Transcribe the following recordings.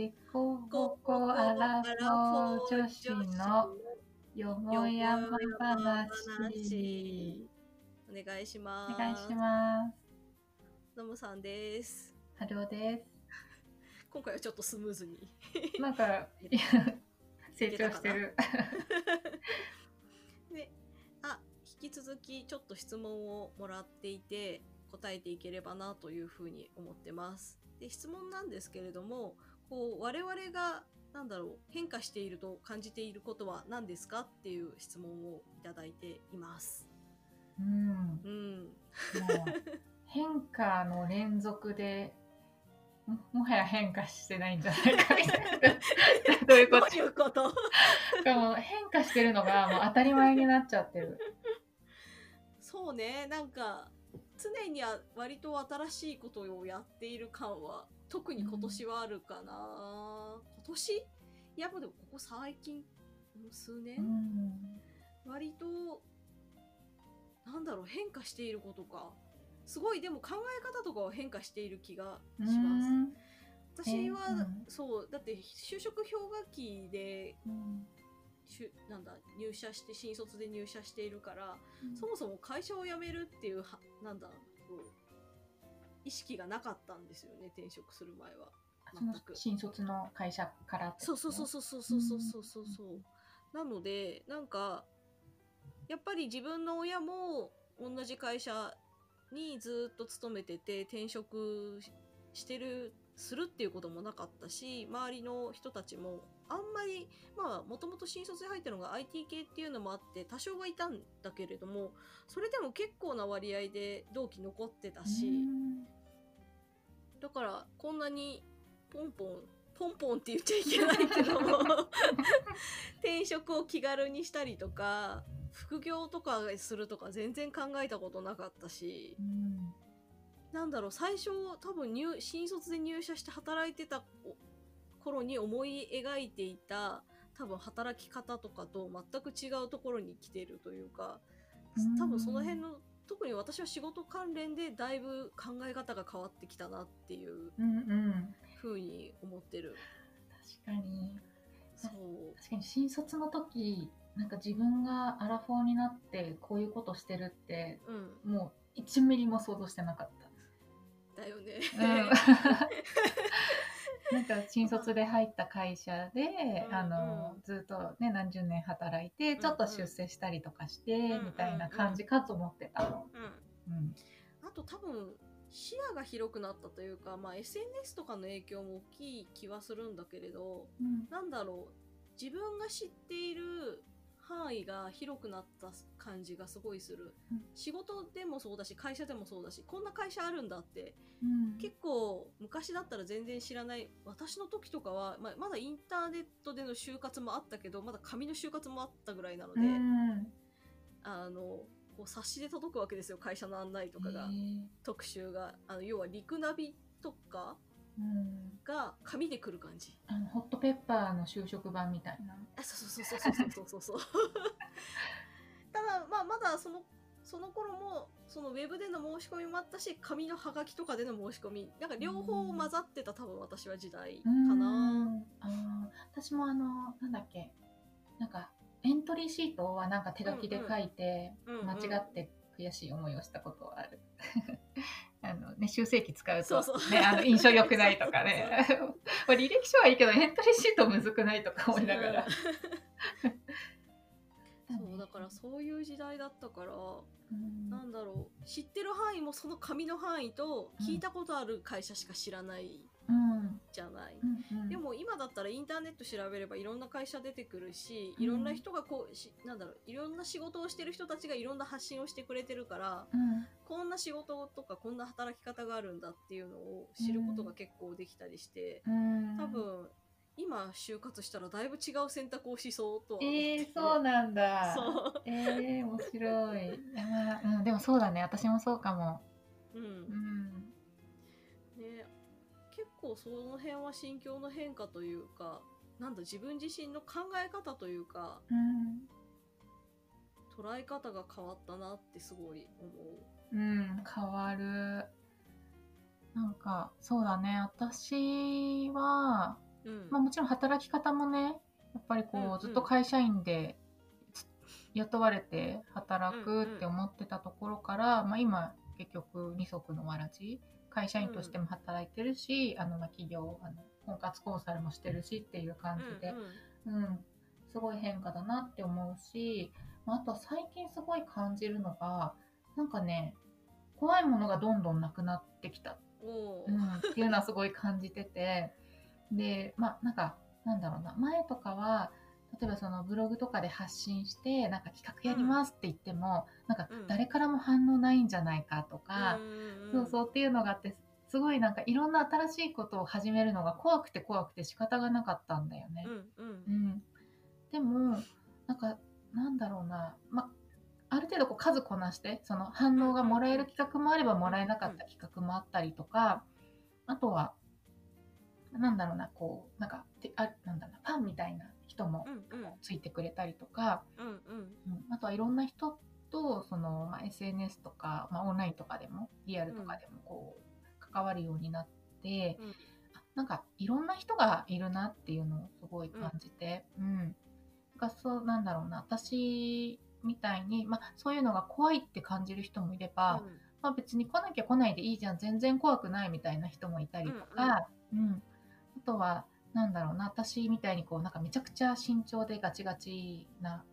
でこぼこアラフォー女子のよもやま話。お願いします。お願いします。のむさんです。はるおで今回はちょっとスムーズに。す。なんか、いや成長してる。で、あ、引き続きちょっと質問をもらっていて、答えていければなというふうに思ってます。で、質問なんですけれども、こう、我々が、なんだろう、変化していると感じていることは何ですかっていう質問をいただいています。うん。うん。もう変化の連続でももはや変化してないんじゃないかみたいなどういうこと？どういうこと？変化してるのがもう当たり前になっちゃってる そうね、なんか、常には割と新しいことをやっている感は、特に今年はあるかな。今年？いや、でもここ最近、数年、うん割と、なんだろう、変化していることか。すごい、でも考え方とかは変化している気がします。私は、そう、だって就職氷河期で、うんしゅなんだ入社して新卒で入社しているから、うん。そもそも会社を辞めるっていうはなんだ意識がなかったんですよね転職する前は。全く。新卒の会社からってそうそうそうそうそうそうそうそうそうなのでなんかやっぱり自分の親も同じ会社にずっと勤めてて転職ししてるするっていうこともなかったし周りの人たちもあんまりまあもともと新卒で入ったのが IT 系っていうのもあって多少はいたんだけれどもそれでも結構な割合で同期残ってたし、うんだからこんなにポンポンポンポンって言っちゃいけないけども転職を気軽にしたりとか副業とかするとか全然考えたことなかったしうん。なんだろう最初多分入新卒で入社して働いてた頃に思い描いていた多分働き方とかと全く違うところに来てるというか多分その辺の特に私は仕事関連でだいぶ考え方が変わってきたなっていううんうんふうに思ってる。確かにそう。確かに新卒の時なんか自分がアラフォーになってこういうことしてるってうん。もう1ミリも想像してなかっただよね。うん か新卒で入った会社で、うんあのうんずっとね何十年働いてんちょっと出世したりとかして、うんみたいな感じかと思ってたの。うん。うんあと多分視野が広くなったというか、まあ SNS とかの影響も大きい気はするんだけれど、うんなんだろう。自分が知っている範囲が広くなった感じがすごいする。うん。仕事でもそうだし、会社でもそうだし、こんな会社あるんだってうん。結構昔だったら全然知らない。私の時とかは、まあ、まだインターネットでの就活もあったけどまだ紙の就活もあったぐらいなので、うん。あのこう冊子で届くわけですよ会社の案内とかが、特集が。あの要はリクナビとかうんが紙でくる感じ、あのホットペッパーの就職版みたいな。あそうそうそうそうそうそうそう ただまあまだそのその頃もそのウェブでの申し込みもあったし紙のハガキとかでの申し込み。なんか両方混ざってた多分私は時代かな。あ私もあのなんだっけ。なんかエントリーシートはなんか手書きで書いて、間違って悔しい思いをしたことはある。あのね、修正機使うとそうそう。ね、あの印象良くないとかね。まあ履歴書はいいけどエントリーシートむずくないとか思いながら。そうだからそういう時代だったから、うん。なんだろう。知ってる範囲もその紙の範囲と聞いたことある会社しか知らないうんじゃない、うんうん。でも今だったらインターネット調べればいろんな会社出てくるしいろんな人がこうしなんだろういろんな仕事をしてる人たちがいろんな発信をしてくれてるからうん。こんな仕事とかこんな働き方があるんだっていうのを知ることが結構できたりして、うん。多分今就活したらだいぶ違う選択をしそうとはえー、そうなんだ。そう。えー、面白い。いやまあうん、でもそうだね、私もそうかも。うん。うん。構その辺は心境の変化というかなんだ自分自身の考え方というかうん。捉え方が変わったなってすごい思う。うん、変わる。なんか、そうだね、私は、うんまあ、もちろん働き方もねやっぱりこう、うんうんずっと会社員でつ雇われて働くって思ってたところから、まあ、今結局二足のわらじ会社員としても働いてるし、あのまあ企業あの婚活コンサルもしてるしっていう感じで、うんすごい変化だなって思うし、まあ、あとは最近すごい感じるのがなんかね怖いものがどんどんなくなってきた。うん、っていうのはすごい感じてて。でまあなんかなんだろうな。前とかは例えばそのブログとかで発信してなんか企画やりますって言っても、なんかうん。誰からも反応ないんじゃないかとか、うんそうそうっていうのがあってすごいなんかいろんな新しいことを始めるのが怖くて怖くて仕方がなかったんだよね。うんうん。うん、でもなんかなんだろうな、ま、ある程度こう数こなしてその反応がもらえる企画もあればもらえなかった企画もあったりとかあとはなんだろうなこうなんかてあなんだろうなファンみたいな人もうんうん。ついてくれたりとか、うんうん。うん、あとはいろんな人とその、まあ、SNS とか、まあ、オンラインとかでもリアルとかでもこう関わるようになって、うん。あなんかいろんな人がいるなっていうのをすごい感じて、うん。なんかそうなんだろうな。私みたいに、まあ、そういうのが怖いって感じる人もいれば、まあ、別に来なきゃ来ないでいいじゃん。全然怖くないみたいな人もいたりとか、うん。あとはなんだろうな私みたいにこうなんかめちゃくちゃ慎重でガチガチな、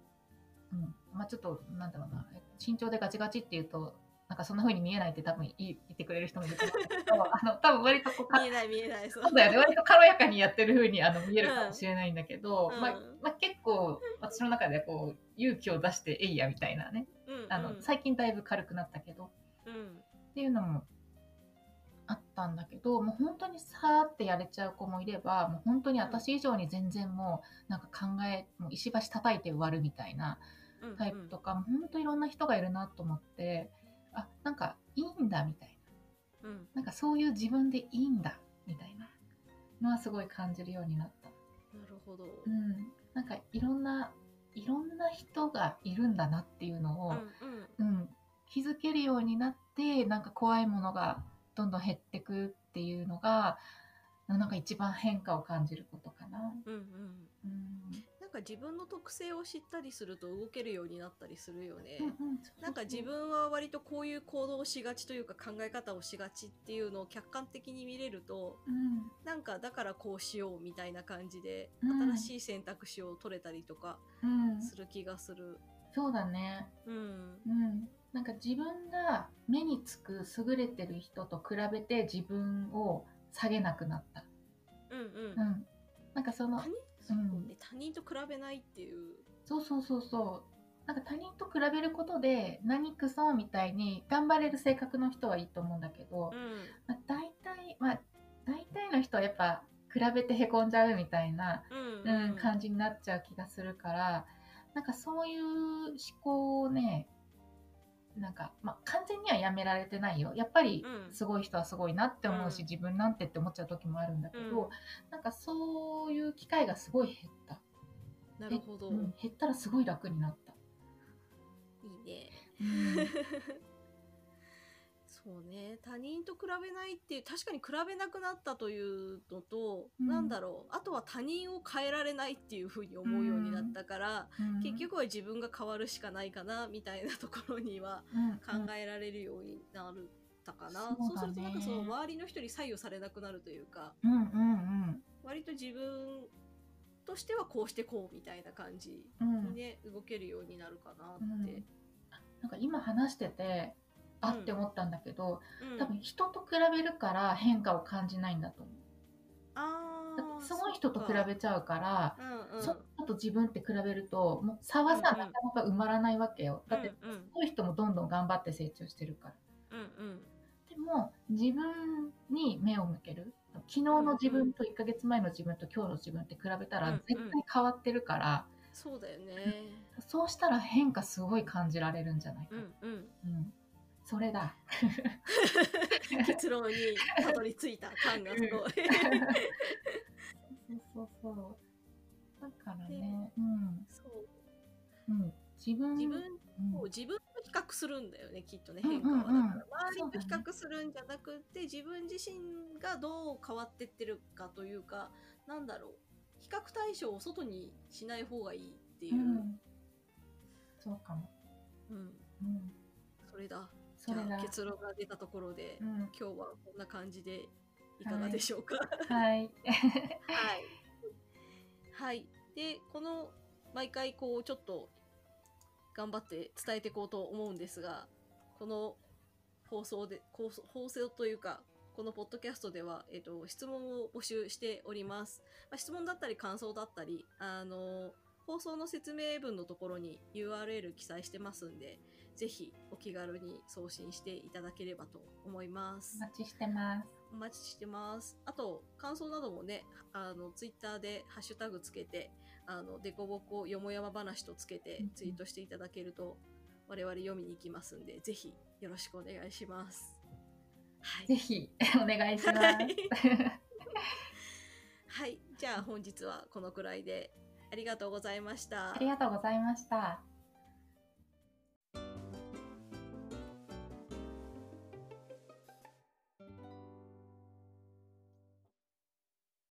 うんまあ、ちょっとなんだろうな慎重でガチガチっていうとなんかそんな風に見えないって多分言ってくれる人もいると思うんだけど あの多分割とこうか見えない見えないそう。そうだよね割と軽やかにやってる風にあの見えるかもしれないんだけど、うん。まあまあ、結構私の中でこう勇気を出してえいやみたいなね。うんうん。あの最近だいぶ軽くなったけど。うん。っていうのもあったんだけどもう本当にさーってやれちゃう子もいればもう本当に私以上に全然もうなんか考えもう石橋叩いて終わるみたいなうんタイプとか、もう本当いろんな人がいるなと思ってあなんかいいんだみたいな。うん。なんかそういう自分でいいんだみたいなのはすごい感じるようになった。なるほど。うん、なんかいろんないろんな人がいるんだなっていうのを、うんうん、気づけるようになってなんか怖いものがどんどん減ってくっていうのがなんか一番変化を感じることかな。うんうんうんなんか自分の特性を知ったりすると動けるようになったりするよね。うんうんなんか自分は割とこういう行動をしがちというか考え方をしがちっていうのを客観的に見れるとうんなんかだからこうしようみたいな感じでうん新しい選択肢を取れたりとかうん、する気がする。そうだね、うん。うん、なんか自分が目につく優れてる人と比べて自分を下げなくなった。うんうんう。ん、なんかその他人そうね他人と比べないっていう。そうそうそうそうなんか他人と比べることで何くそみたいに頑張れる性格の人はいいと思うんだけど、うん。まあ、大体まあ大体の人はやっぱ比べてへこんじゃうみたいな、うんうん感じになっちゃう気がするからなんかそういう思考をねなんか、まあ、完全にはやめられてないよやっぱりうんすごい人はすごいなって思うし、うん自分なんてって思っちゃう時もあるんだけど、うんなんかそういう機会がすごい減った。なるほど。うん、減ったらすごい楽になった。いいね。うんそうね。他人と比べないっていう確かに比べなくなったというのと、うん。なんだろう。あとは他人を変えられないっていうふうに思うようになったから、うん。結局は自分が変わるしかないかなみたいなところにはうん。考えられるようになるたかな、そうそうするとなんかその周りの人に左右されなくなるというかうんうん割と自分としてはこうしてこうみたいな感じうんうん。にね、動けるようになるかなって。うん。なんか今話しててあうんって思ったんだけど、うん。多分人と比べるから変化を感じないんだと思う。あすごい人と比べちゃうから、うんうん。その人と自分って比べるともう差はさ、うんうん。なかなか埋まらないわけよ。だって、うん。うんすごい人もどんどん頑張って成長してるから。うんうん。でも自分に目を向ける。昨日の自分と1ヶ月前の自分と今日の自分って比べたらうんうん。絶対変わってるから、そうだよね。そうしたら変化すごい感じられるんじゃないかうな、んうん。うんそれだ。結論にたどり着いた感がすごい。そうそうそう。だからねうん。そう。うん。自分自分うん。を自分と比較するんだよねきっとねうん変化は。うんうん。だから周りと比較するんじゃなくて自分自身がどう変わってってるかというかなんだろう。比較対象を外にしない方がいいっていう。う、ん、そうかも。うん。うん、それだじゃあ。結論が出たところで、うん、今日はこんな感じでいかがでしょうか？はい。はい。はい。で、この、毎回こう、ちょっと、頑張って伝えていこうと思うんですが、この放送で、放送というか、このポッドキャストでは、えっ、と、質問を募集しております。まあ、質問だったり感想だったり、あの、放送の説明文のところに URL 記載してますんで、ぜひお気軽に送信していただければと思いますお。待ちしてます。お待ちしてます。あと、感想などもね、あの、ツイッターでハッシュタグつけて、あの、デコボコよもやま話とつけてツイートしていただけると、我々読みに行きますんで、ぜひよろしくお願いします。はい。ぜひお願いします。はいはい。じゃあ本日はこのくらいでありがとうございましたあり。がとうございました。